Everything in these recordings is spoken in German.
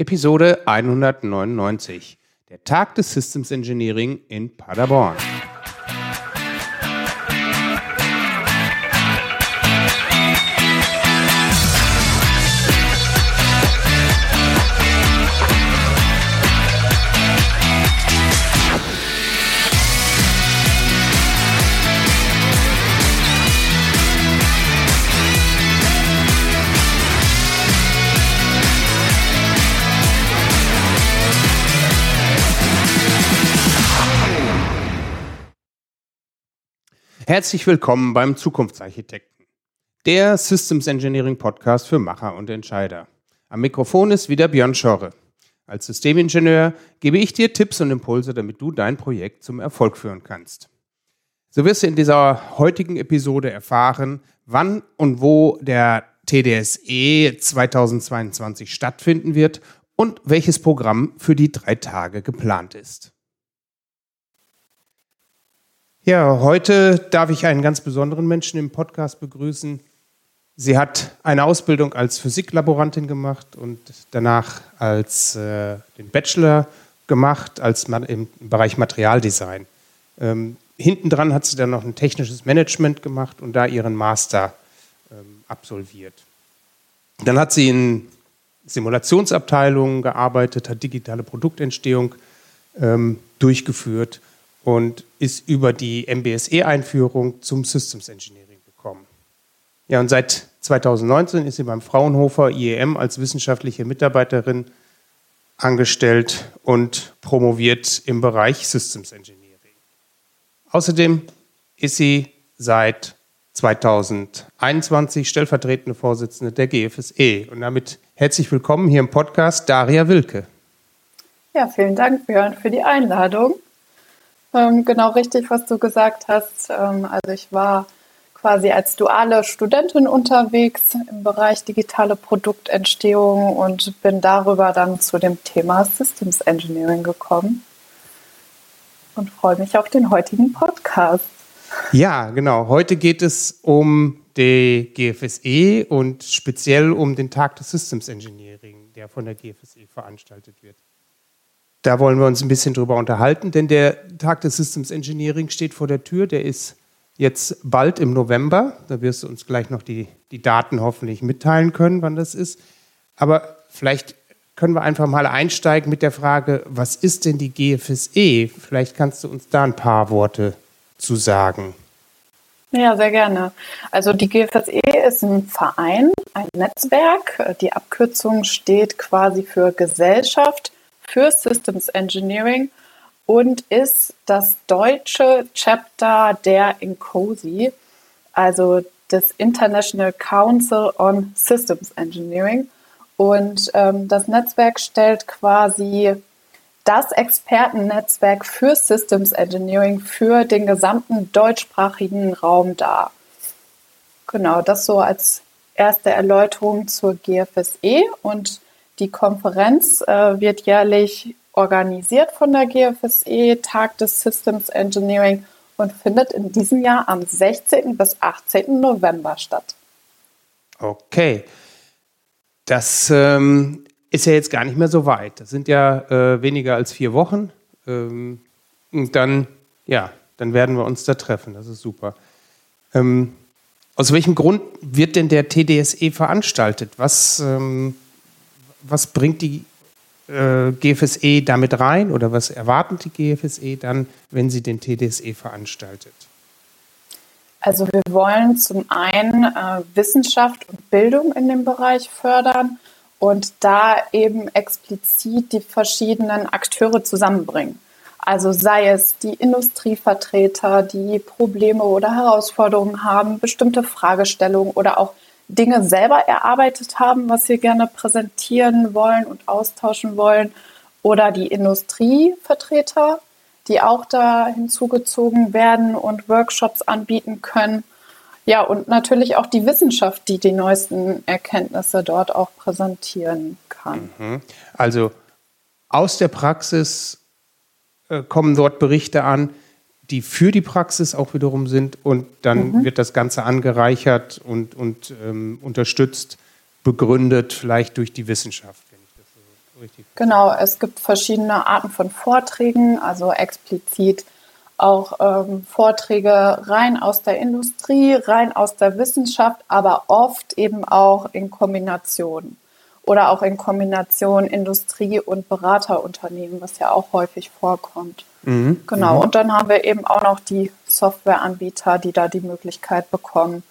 Episode 199. Der Tag des Systems Engineering in Paderborn. Herzlich willkommen beim Zukunftsarchitekten, der Systems Engineering Podcast für Macher und Entscheider. Am Mikrofon ist wieder Björn Schorre. Als Systemingenieur gebe ich dir Tipps und Impulse, damit du dein Projekt zum Erfolg führen kannst. So wirst du in dieser heutigen Episode erfahren, wann und wo der TDSE 2022 stattfinden wird und welches Programm für die drei Tage geplant ist. Ja, heute darf ich einen ganz besonderen Menschen im Podcast begrüßen. Sie hat eine Ausbildung als Physiklaborantin gemacht und danach als äh, den Bachelor gemacht als im Bereich Materialdesign. Ähm, Hinten dran hat sie dann noch ein technisches Management gemacht und da ihren Master ähm, absolviert. Dann hat sie in Simulationsabteilungen gearbeitet, hat digitale Produktentstehung ähm, durchgeführt und ist über die MBSE-Einführung zum Systems Engineering gekommen. Ja, und seit 2019 ist sie beim Fraunhofer IEM als wissenschaftliche Mitarbeiterin angestellt und promoviert im Bereich Systems Engineering. Außerdem ist sie seit 2021 stellvertretende Vorsitzende der GFSE. Und damit herzlich willkommen hier im Podcast Daria Wilke. Ja, vielen Dank, Björn, für die Einladung. Ähm, genau richtig, was du gesagt hast. Ähm, also ich war quasi als duale Studentin unterwegs im Bereich digitale Produktentstehung und bin darüber dann zu dem Thema Systems Engineering gekommen und freue mich auf den heutigen Podcast. Ja, genau. Heute geht es um die GFSE und speziell um den Tag des Systems Engineering, der von der GFSE veranstaltet wird. Da wollen wir uns ein bisschen drüber unterhalten, denn der Tag des Systems Engineering steht vor der Tür. Der ist jetzt bald im November. Da wirst du uns gleich noch die, die Daten hoffentlich mitteilen können, wann das ist. Aber vielleicht können wir einfach mal einsteigen mit der Frage, was ist denn die GFSE? Vielleicht kannst du uns da ein paar Worte zu sagen. Ja, sehr gerne. Also die GFSE ist ein Verein, ein Netzwerk. Die Abkürzung steht quasi für Gesellschaft für Systems Engineering und ist das deutsche Chapter der INCOSI, also des International Council on Systems Engineering. Und ähm, das Netzwerk stellt quasi das Expertennetzwerk für Systems Engineering für den gesamten deutschsprachigen Raum dar. Genau, das so als erste Erläuterung zur GFSE und die Konferenz äh, wird jährlich organisiert von der GFSE, Tag des Systems Engineering, und findet in diesem Jahr am 16. bis 18. November statt. Okay. Das ähm, ist ja jetzt gar nicht mehr so weit. Das sind ja äh, weniger als vier Wochen. Ähm, und dann, ja, dann werden wir uns da treffen. Das ist super. Ähm, aus welchem Grund wird denn der TDSE veranstaltet? Was, ähm, was bringt die äh, GFSE damit rein oder was erwarten die GFSE dann, wenn sie den TDSE veranstaltet? Also wir wollen zum einen äh, Wissenschaft und Bildung in dem Bereich fördern und da eben explizit die verschiedenen Akteure zusammenbringen. Also sei es die Industrievertreter, die Probleme oder Herausforderungen haben, bestimmte Fragestellungen oder auch Dinge selber erarbeitet haben, was wir gerne präsentieren wollen und austauschen wollen, oder die Industrievertreter, die auch da hinzugezogen werden und Workshops anbieten können. Ja, und natürlich auch die Wissenschaft, die die neuesten Erkenntnisse dort auch präsentieren kann. Mhm. Also aus der Praxis äh, kommen dort Berichte an, die für die Praxis auch wiederum sind und dann mhm. wird das Ganze angereichert und, und ähm, unterstützt, begründet, vielleicht durch die Wissenschaft. richtig. Genau, es gibt verschiedene Arten von Vorträgen, also explizit auch ähm, Vorträge rein aus der Industrie, rein aus der Wissenschaft, aber oft eben auch in Kombination oder auch in Kombination Industrie und Beraterunternehmen, was ja auch häufig vorkommt. Mhm. Genau. Mhm. Und dann haben wir eben auch noch die Softwareanbieter, die da die Möglichkeit bekommen,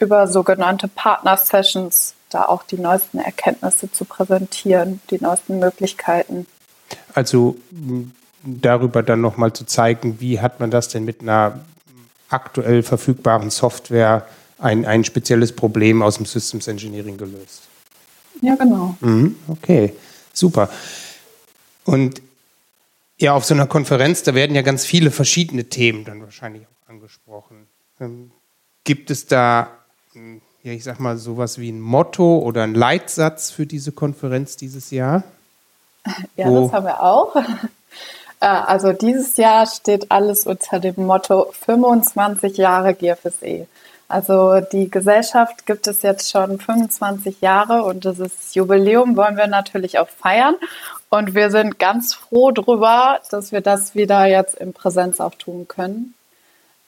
über sogenannte Partner-Sessions da auch die neuesten Erkenntnisse zu präsentieren, die neuesten Möglichkeiten. Also darüber dann nochmal zu zeigen, wie hat man das denn mit einer aktuell verfügbaren Software ein, ein spezielles Problem aus dem Systems Engineering gelöst. Ja, genau. Mhm, okay, super. Und ja, auf so einer Konferenz, da werden ja ganz viele verschiedene Themen dann wahrscheinlich auch angesprochen. Ähm, gibt es da, hm, ja, ich sag mal, sowas wie ein Motto oder ein Leitsatz für diese Konferenz dieses Jahr? Ja, Wo das haben wir auch. Äh, also dieses Jahr steht alles unter dem Motto 25 Jahre GFSE. Also die Gesellschaft gibt es jetzt schon 25 Jahre und dieses Jubiläum wollen wir natürlich auch feiern. Und wir sind ganz froh darüber, dass wir das wieder jetzt in Präsenz auch tun können.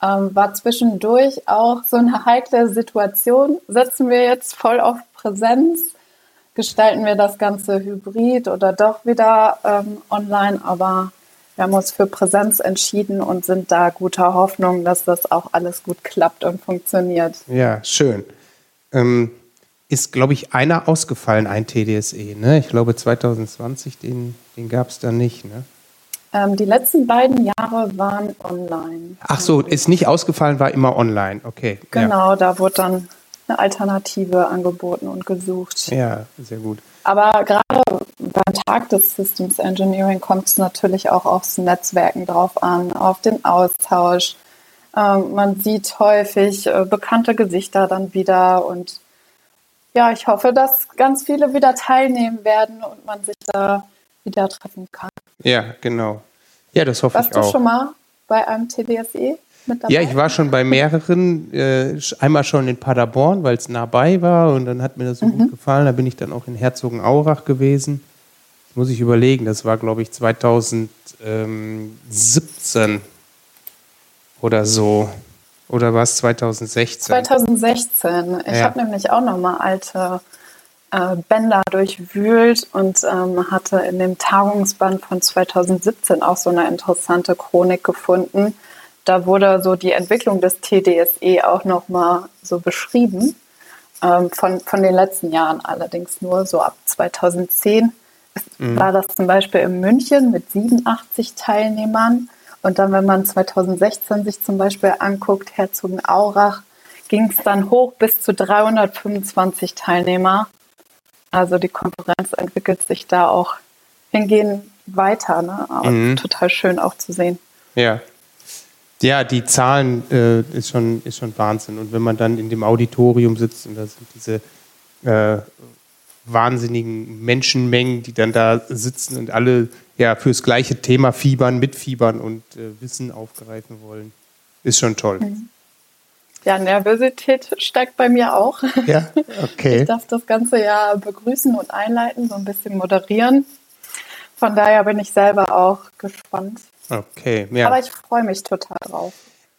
Ähm, war zwischendurch auch so eine heikle Situation. Setzen wir jetzt voll auf Präsenz? Gestalten wir das Ganze hybrid oder doch wieder ähm, online? Aber wir haben uns für Präsenz entschieden und sind da guter Hoffnung, dass das auch alles gut klappt und funktioniert. Ja, schön. Ähm, ist, glaube ich, einer ausgefallen, ein TDSE. Ne? Ich glaube, 2020, den, den gab es da nicht. Ne? Ähm, die letzten beiden Jahre waren online. Ach so, ist nicht ausgefallen, war immer online. Okay. Genau, ja. da wurde dann eine Alternative angeboten und gesucht. Ja, sehr gut. Aber gerade beim Tag des Systems Engineering kommt es natürlich auch aufs Netzwerken drauf an, auf den Austausch. Ähm, man sieht häufig äh, bekannte Gesichter dann wieder und ja, ich hoffe, dass ganz viele wieder teilnehmen werden und man sich da wieder treffen kann. Ja, genau. Ja, das hoffe Warst ich auch. Warst du schon mal bei einem TDSE? Mit dabei? Ja, ich war schon bei mehreren. Äh, einmal schon in Paderborn, weil es nah bei war und dann hat mir das so mhm. gut gefallen. Da bin ich dann auch in Herzogenaurach gewesen. Das muss ich überlegen, das war glaube ich 2017 oder so. Oder war es 2016? 2016. Ich ja. habe nämlich auch noch mal alte äh, Bänder durchwühlt und ähm, hatte in dem Tagungsband von 2017 auch so eine interessante Chronik gefunden da wurde so die Entwicklung des TDSE auch nochmal so beschrieben, ähm, von, von den letzten Jahren allerdings nur so ab 2010. Mhm. War das zum Beispiel in München mit 87 Teilnehmern. Und dann, wenn man 2016 sich zum Beispiel anguckt, Herzogenaurach, ging es dann hoch bis zu 325 Teilnehmer. Also die Konferenz entwickelt sich da auch hingehend weiter. Ne? Aber mhm. total schön auch zu sehen. Ja, ja, die Zahlen äh, ist, schon, ist schon Wahnsinn. Und wenn man dann in dem Auditorium sitzt und da sind diese äh, wahnsinnigen Menschenmengen, die dann da sitzen und alle ja fürs gleiche Thema fiebern, mitfiebern und äh, Wissen aufgreifen wollen, ist schon toll. Mhm. Ja, Nervosität steigt bei mir auch. Ja, okay. Ich darf das ganze ja begrüßen und einleiten, so ein bisschen moderieren. Von daher bin ich selber auch gespannt, Okay, ja. Aber ich freue mich total drauf.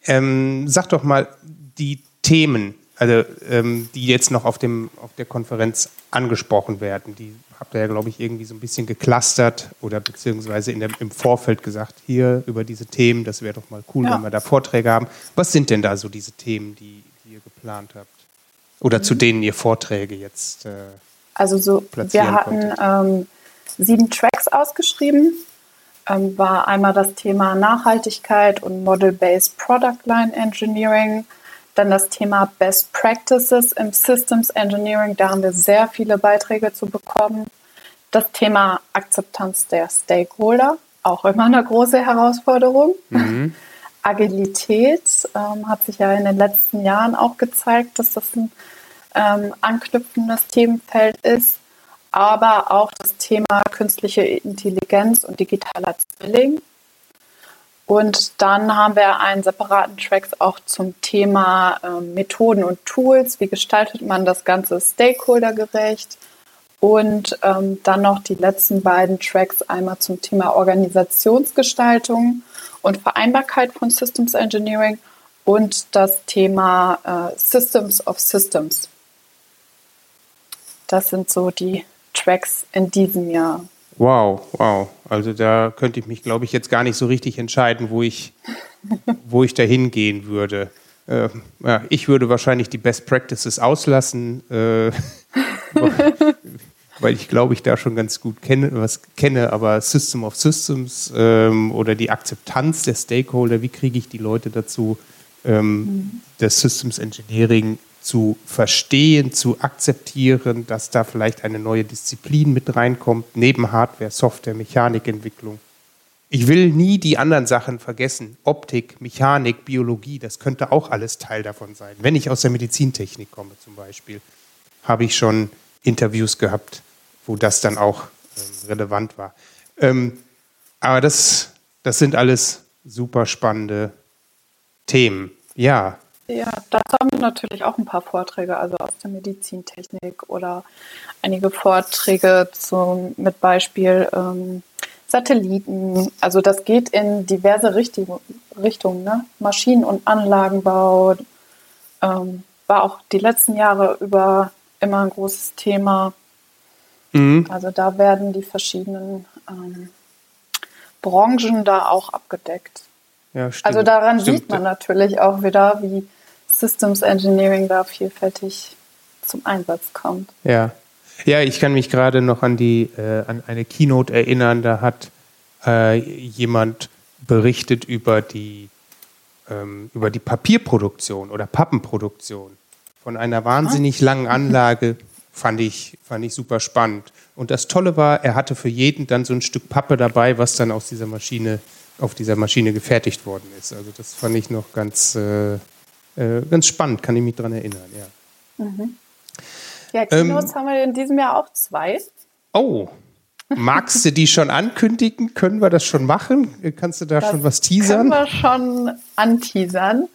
Ähm, sag doch mal die Themen, also ähm, die jetzt noch auf, dem, auf der Konferenz angesprochen werden. Die habt ihr ja, glaube ich, irgendwie so ein bisschen geclustert oder beziehungsweise in der, im Vorfeld gesagt, hier über diese Themen, das wäre doch mal cool, ja. wenn wir da Vorträge haben. Was sind denn da so diese Themen, die, die ihr geplant habt? Oder mhm. zu denen ihr Vorträge jetzt äh, Also so, wir hatten ähm, sieben Tracks ausgeschrieben ähm, war einmal das Thema Nachhaltigkeit und Model-Based Product Line Engineering. Dann das Thema Best Practices im Systems Engineering. Da haben wir sehr viele Beiträge zu bekommen. Das Thema Akzeptanz der Stakeholder, auch immer eine große Herausforderung. Mhm. Agilität ähm, hat sich ja in den letzten Jahren auch gezeigt, dass das ein ähm, anknüpfendes Themenfeld ist aber auch das Thema künstliche Intelligenz und digitaler Zwilling. Und dann haben wir einen separaten Track auch zum Thema äh, Methoden und Tools. Wie gestaltet man das Ganze stakeholdergerecht? Und ähm, dann noch die letzten beiden Tracks einmal zum Thema Organisationsgestaltung und Vereinbarkeit von Systems Engineering und das Thema äh, Systems of Systems. Das sind so die Tracks in diesem Jahr. Wow, wow. Also da könnte ich mich, glaube ich, jetzt gar nicht so richtig entscheiden, wo ich, wo ich da hingehen würde. Äh, ja, ich würde wahrscheinlich die Best Practices auslassen. Äh, weil ich glaube, ich da schon ganz gut kenne, was kenne, aber System of Systems ähm, oder die Akzeptanz der Stakeholder, wie kriege ich die Leute dazu, ähm, mhm. das Systems Engineering zu verstehen, zu akzeptieren, dass da vielleicht eine neue Disziplin mit reinkommt, neben Hardware, Software, Mechanikentwicklung. Ich will nie die anderen Sachen vergessen. Optik, Mechanik, Biologie, das könnte auch alles Teil davon sein. Wenn ich aus der Medizintechnik komme zum Beispiel, habe ich schon Interviews gehabt, wo das dann auch ähm, relevant war. Ähm, aber das, das sind alles super spannende Themen. Ja. Ja, dazu haben wir natürlich auch ein paar Vorträge, also aus der Medizintechnik oder einige Vorträge zum, mit Beispiel ähm, Satelliten. Also das geht in diverse Richtung, Richtungen. Ne? Maschinen- und Anlagenbau ähm, war auch die letzten Jahre über immer ein großes Thema. Mhm. Also da werden die verschiedenen ähm, Branchen da auch abgedeckt. Ja, also daran stimmt. sieht man natürlich auch wieder, wie Systems Engineering da vielfältig zum Einsatz kommt. Ja, ja, ich kann mich gerade noch an die äh, an eine Keynote erinnern. Da hat äh, jemand berichtet über die ähm, über die Papierproduktion oder Pappenproduktion von einer wahnsinnig langen Anlage. Fand ich, fand ich super spannend. Und das Tolle war, er hatte für jeden dann so ein Stück Pappe dabei, was dann aus dieser Maschine, auf dieser Maschine gefertigt worden ist. Also das fand ich noch ganz, äh, äh, ganz spannend, kann ich mich daran erinnern, ja. Mhm. Ja, Keynotes ähm, haben wir in diesem Jahr auch zwei. Oh, magst du die schon ankündigen? Können wir das schon machen? Kannst du da das schon was teasern? Können wir schon anteasern.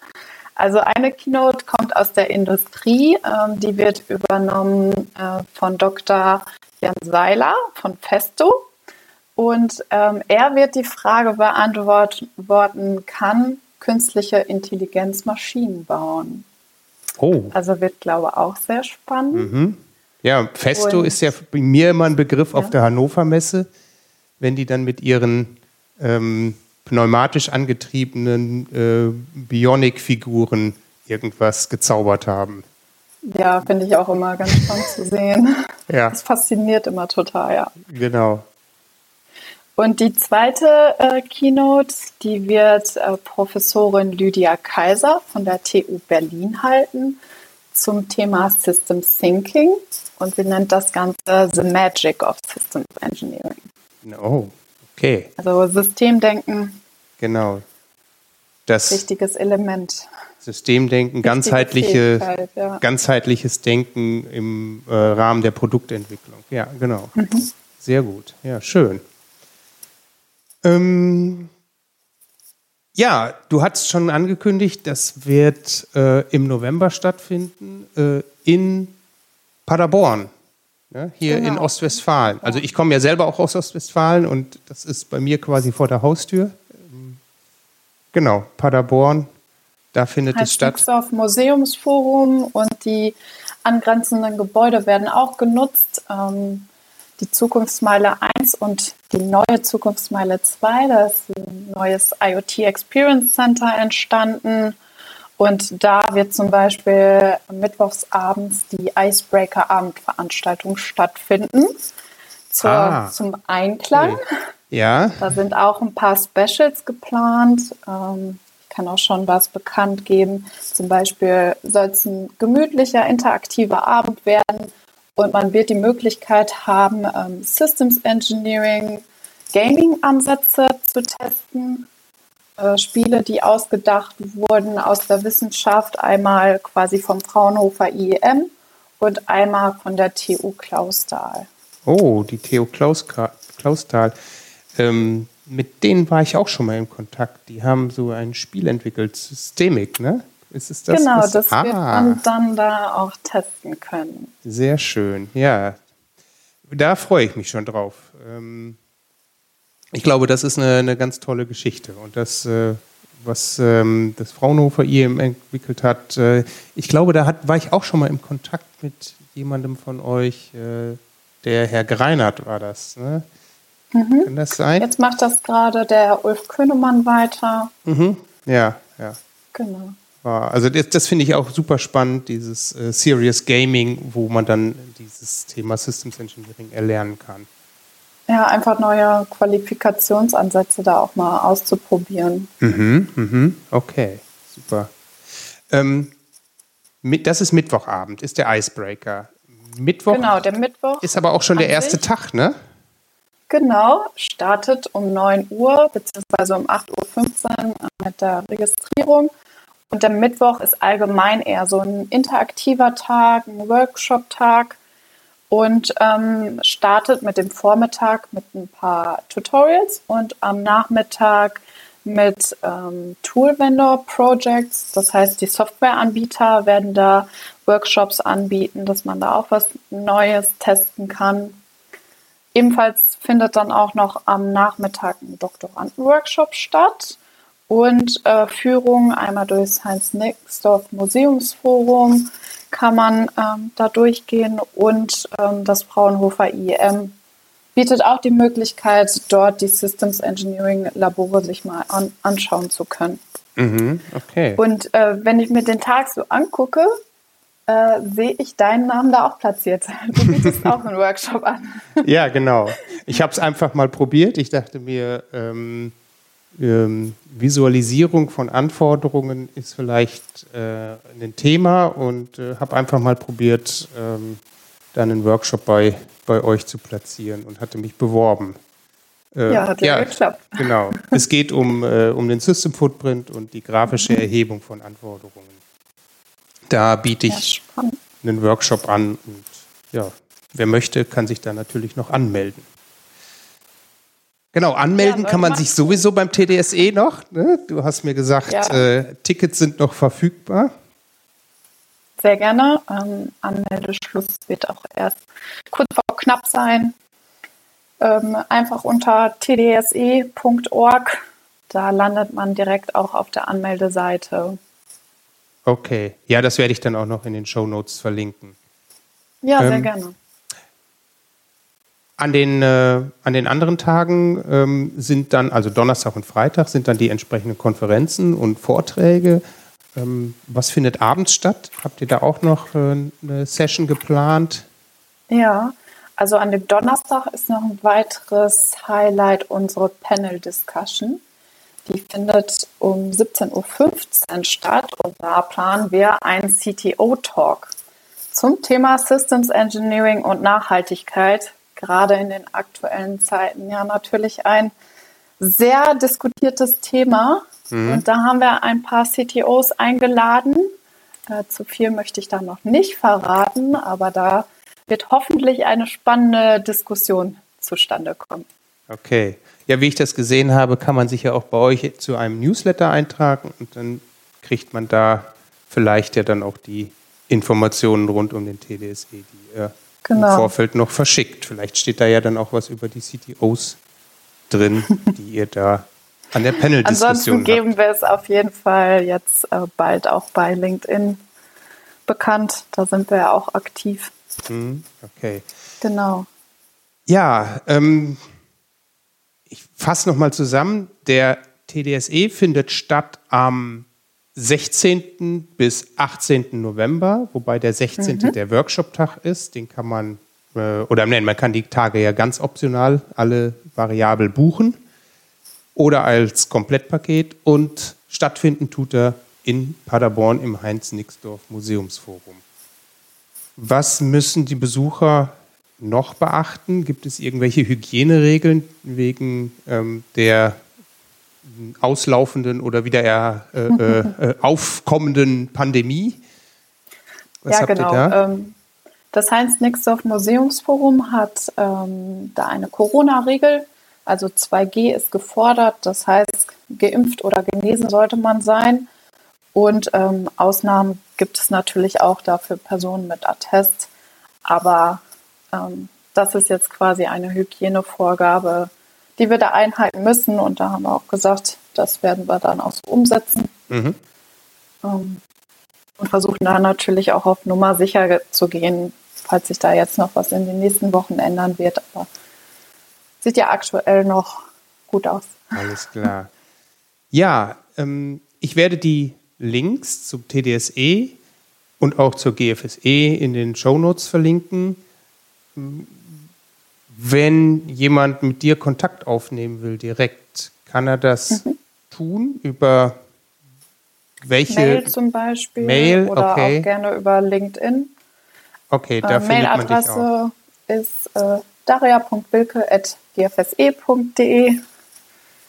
Also eine Keynote kommt aus der Industrie, ähm, die wird übernommen äh, von Dr. Jan Seiler von Festo. Und ähm, er wird die Frage beantworten, kann künstliche Intelligenz Maschinen bauen? Oh. Also wird, glaube ich, auch sehr spannend. Mhm. Ja, Festo Und, ist ja bei mir immer ein Begriff ja. auf der Hannover Messe, wenn die dann mit ihren ähm, pneumatisch angetriebenen äh, Bionik-Figuren irgendwas gezaubert haben. Ja, finde ich auch immer ganz spannend zu sehen. Ja. Das fasziniert immer total, ja. Genau. Und die zweite äh, Keynote, die wird äh, Professorin Lydia Kaiser von der TU Berlin halten zum Thema Systems Thinking. Und sie nennt das Ganze The Magic of Systems Engineering. Oh, okay. Also Systemdenken. Genau. Das wichtiges Element. Systemdenken, ganzheitliche, ja. ganzheitliches Denken im äh, Rahmen der Produktentwicklung. Ja, genau. Mhm. Sehr gut. Ja, schön. Ähm, ja, du hast schon angekündigt, das wird äh, im November stattfinden äh, in Paderborn, ne, hier genau. in Ostwestfalen. Also ich komme ja selber auch aus Ostwestfalen und das ist bei mir quasi vor der Haustür. Ähm, genau, Paderborn da findet heißt es statt. Mixdorf Museumsforum und die angrenzenden Gebäude werden auch genutzt. Ähm, die Zukunftsmeile 1 und die neue Zukunftsmeile 2, da ist ein neues IoT Experience Center entstanden. Und da wird zum Beispiel mittwochsabends die Icebreaker-Abendveranstaltung stattfinden. Zur, ah. Zum Einklang. Ja. Da sind auch ein paar Specials geplant. Ähm, kann auch schon was bekannt geben. Zum Beispiel soll es ein gemütlicher, interaktiver Abend werden und man wird die Möglichkeit haben, ähm, Systems Engineering, Gaming-Ansätze zu testen. Äh, Spiele, die ausgedacht wurden aus der Wissenschaft, einmal quasi vom Fraunhofer IEM und einmal von der TU Clausthal. Oh, die TU Clausthal. Ähm, mit denen war ich auch schon mal in Kontakt. Die haben so ein Spiel entwickelt, Systemic, ne? Ist es das? Genau, das ah. wird man dann da auch testen können. Sehr schön, ja. da freue ich mich schon drauf. Ähm, ich glaube, das ist eine, eine, ganz tolle Geschichte. Und das, äh, was ähm, das Fraunhofer IM entwickelt hat, äh, ich glaube, da hat, war ich auch schon mal im Kontakt mit jemandem von euch, äh, der Herr Greinert war das. Ne? Mhm. Kann das sein? Jetzt macht das gerade der Ulf Könemann weiter. Mhm. Ja, ja. Genau. Also das, das finde ich auch super spannend, dieses äh, Serious Gaming, wo man dann dieses Thema Systems Engineering erlernen kann. Ja, einfach neue Qualifikationsansätze da auch mal auszuprobieren. Mhm, mhm, okay, super. Ähm, mit, das ist Mittwochabend, ist der Icebreaker. Mittwoch genau, der Mittwoch ist aber auch schon der erste Tag, ne? Genau, startet um 9 Uhr beziehungsweise um 8.15 Uhr mit der Registrierung. Und der Mittwoch ist allgemein eher so ein interaktiver Tag, ein Workshop-Tag und ähm, startet mit dem Vormittag mit ein paar Tutorials und am Nachmittag mit ähm, Tool-Vendor-Projects. Das heißt, die Softwareanbieter werden da Workshops anbieten, dass man da auch was Neues testen kann. Ebenfalls findet dann auch noch am Nachmittag ein Doktorandenworkshop statt und äh, Führung einmal durchs Heinz-Nixdorf Museumsforum kann man ähm, da durchgehen und ähm, das Fraunhofer IEM bietet auch die Möglichkeit, dort die Systems Engineering Labore sich mal an, anschauen zu können. Mhm, okay. Und äh, wenn ich mir den Tag so angucke, äh, sehe ich deinen Namen da auch platziert. Du bietest auch einen Workshop an. Ja, genau. Ich habe es einfach mal probiert. Ich dachte mir, ähm, ähm, Visualisierung von Anforderungen ist vielleicht äh, ein Thema und äh, habe einfach mal probiert, ähm, dann einen Workshop bei, bei euch zu platzieren und hatte mich beworben. Äh, ja, hat ja, geklappt. Genau. es geht um, äh, um den System Footprint und die grafische Erhebung von Anforderungen. Da biete ich ja, einen Workshop an und ja, wer möchte, kann sich da natürlich noch anmelden. Genau, anmelden ja, kann man sich sowieso beim TDSE noch. Ne? Du hast mir gesagt, ja. äh, Tickets sind noch verfügbar. Sehr gerne. Ähm, Anmeldeschluss wird auch erst kurz vor knapp sein. Ähm, einfach unter tdse.org. Da landet man direkt auch auf der Anmeldeseite. Okay, ja, das werde ich dann auch noch in den Show Notes verlinken. Ja, sehr ähm, gerne. An den, äh, an den anderen Tagen ähm, sind dann, also Donnerstag und Freitag, sind dann die entsprechenden Konferenzen und Vorträge. Ähm, was findet abends statt? Habt ihr da auch noch äh, eine Session geplant? Ja, also an dem Donnerstag ist noch ein weiteres Highlight unsere Panel Discussion. Die findet um 17.15 Uhr statt und da planen wir einen CTO-Talk zum Thema Systems Engineering und Nachhaltigkeit gerade in den aktuellen Zeiten ja natürlich ein sehr diskutiertes Thema. Mhm. Und da haben wir ein paar CTOs eingeladen. Äh, zu viel möchte ich da noch nicht verraten, aber da wird hoffentlich eine spannende Diskussion zustande kommen. Okay. Ja, wie ich das gesehen habe, kann man sich ja auch bei euch zu einem Newsletter eintragen und dann kriegt man da vielleicht ja dann auch die Informationen rund um den TDSE, die ihr genau. im Vorfeld noch verschickt. Vielleicht steht da ja dann auch was über die CTOs drin, die ihr da an der Panel-Diskussion Ansonsten geben habt. wir es auf jeden Fall jetzt äh, bald auch bei LinkedIn bekannt. Da sind wir ja auch aktiv. Hm, okay. Genau. Ja, ähm, ich fasse nochmal zusammen. Der TDSE findet statt am 16. bis 18. November, wobei der 16. Mhm. der Workshop-Tag ist. Den kann man, äh, oder nein, man kann die Tage ja ganz optional alle variabel buchen oder als Komplettpaket und stattfinden tut er in Paderborn im Heinz-Nixdorf Museumsforum. Was müssen die Besucher noch beachten? Gibt es irgendwelche Hygieneregeln wegen ähm, der auslaufenden oder wieder äh, äh, äh, aufkommenden Pandemie? Was ja, genau. Da? Ähm, das Heinz-Nixdorf Museumsforum hat ähm, da eine Corona-Regel. Also 2G ist gefordert, das heißt, geimpft oder genesen sollte man sein. Und ähm, Ausnahmen gibt es natürlich auch dafür Personen mit Attest. Aber ähm, das ist jetzt quasi eine Hygienevorgabe, die wir da einhalten müssen. Und da haben wir auch gesagt, das werden wir dann auch so umsetzen. Mhm. Ähm, und versuchen da natürlich auch auf Nummer sicher zu gehen, falls sich da jetzt noch was in den nächsten Wochen ändern wird. Aber sieht ja aktuell noch gut aus. Alles klar. Ja, ähm, ich werde die Links zum TDSE und auch zur GFSE in den Shownotes verlinken. Wenn jemand mit dir Kontakt aufnehmen will direkt, kann er das mhm. tun über welche? Mail zum Beispiel Mail, oder okay. auch gerne über LinkedIn. Okay, da äh, findet Mailadresse ist äh, daria.wilke.gfse.de.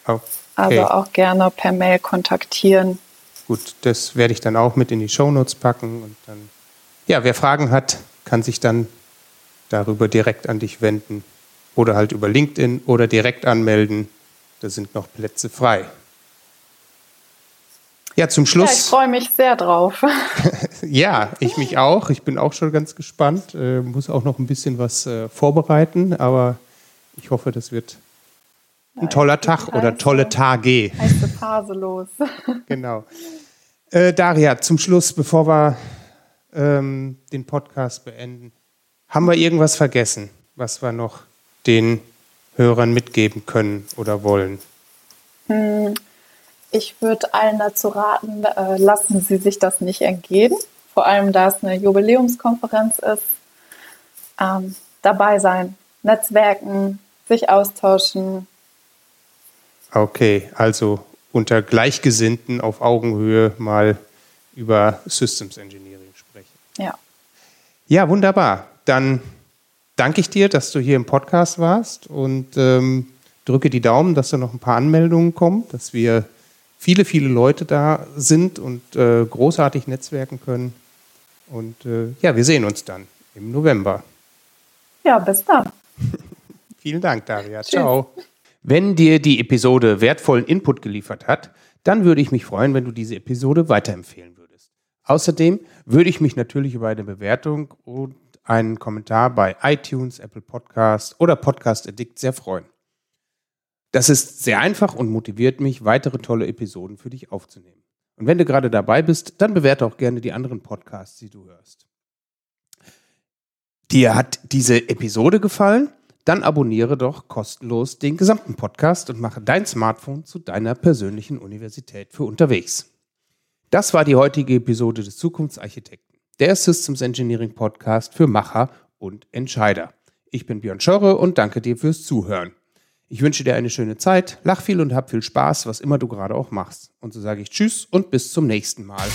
Okay. Also auch gerne per Mail kontaktieren. Gut, das werde ich dann auch mit in die Shownotes packen und dann, ja, wer Fragen hat, kann sich dann darüber direkt an dich wenden oder halt über LinkedIn oder direkt anmelden. Da sind noch Plätze frei. Ja, zum Schluss. Ja, ich freue mich sehr drauf. ja, ich mich auch. Ich bin auch schon ganz gespannt. Äh, muss auch noch ein bisschen was äh, vorbereiten, aber ich hoffe, das wird ein toller Tag oder tolle Tage. Heiße Phase los. genau. Äh, Daria, zum Schluss, bevor wir ähm, den Podcast beenden, haben wir irgendwas vergessen, was wir noch den Hörern mitgeben können oder wollen? Hm, ich würde allen dazu raten, äh, lassen Sie sich das nicht entgehen, vor allem da es eine Jubiläumskonferenz ist. Ähm, dabei sein, Netzwerken, sich austauschen, Okay, also unter Gleichgesinnten auf Augenhöhe mal über Systems Engineering sprechen. Ja. Ja, wunderbar. Dann danke ich dir, dass du hier im Podcast warst und ähm, drücke die Daumen, dass da noch ein paar Anmeldungen kommen, dass wir viele, viele Leute da sind und äh, großartig netzwerken können. Und äh, ja, wir sehen uns dann im November. Ja, bis dann. Vielen Dank, Daria. Ciao. Wenn dir die Episode wertvollen Input geliefert hat, dann würde ich mich freuen, wenn du diese Episode weiterempfehlen würdest. Außerdem würde ich mich natürlich über eine Bewertung und einen Kommentar bei iTunes, Apple Podcast oder Podcast Addict sehr freuen. Das ist sehr einfach und motiviert mich, weitere tolle Episoden für dich aufzunehmen. Und wenn du gerade dabei bist, dann bewerte auch gerne die anderen Podcasts, die du hörst. Dir hat diese Episode gefallen? dann abonniere doch kostenlos den gesamten Podcast und mache dein Smartphone zu deiner persönlichen Universität für unterwegs. Das war die heutige Episode des Zukunftsarchitekten, der Systems Engineering Podcast für Macher und Entscheider. Ich bin Björn Schorre und danke dir fürs Zuhören. Ich wünsche dir eine schöne Zeit, lach viel und hab viel Spaß, was immer du gerade auch machst. Und so sage ich Tschüss und bis zum nächsten Mal.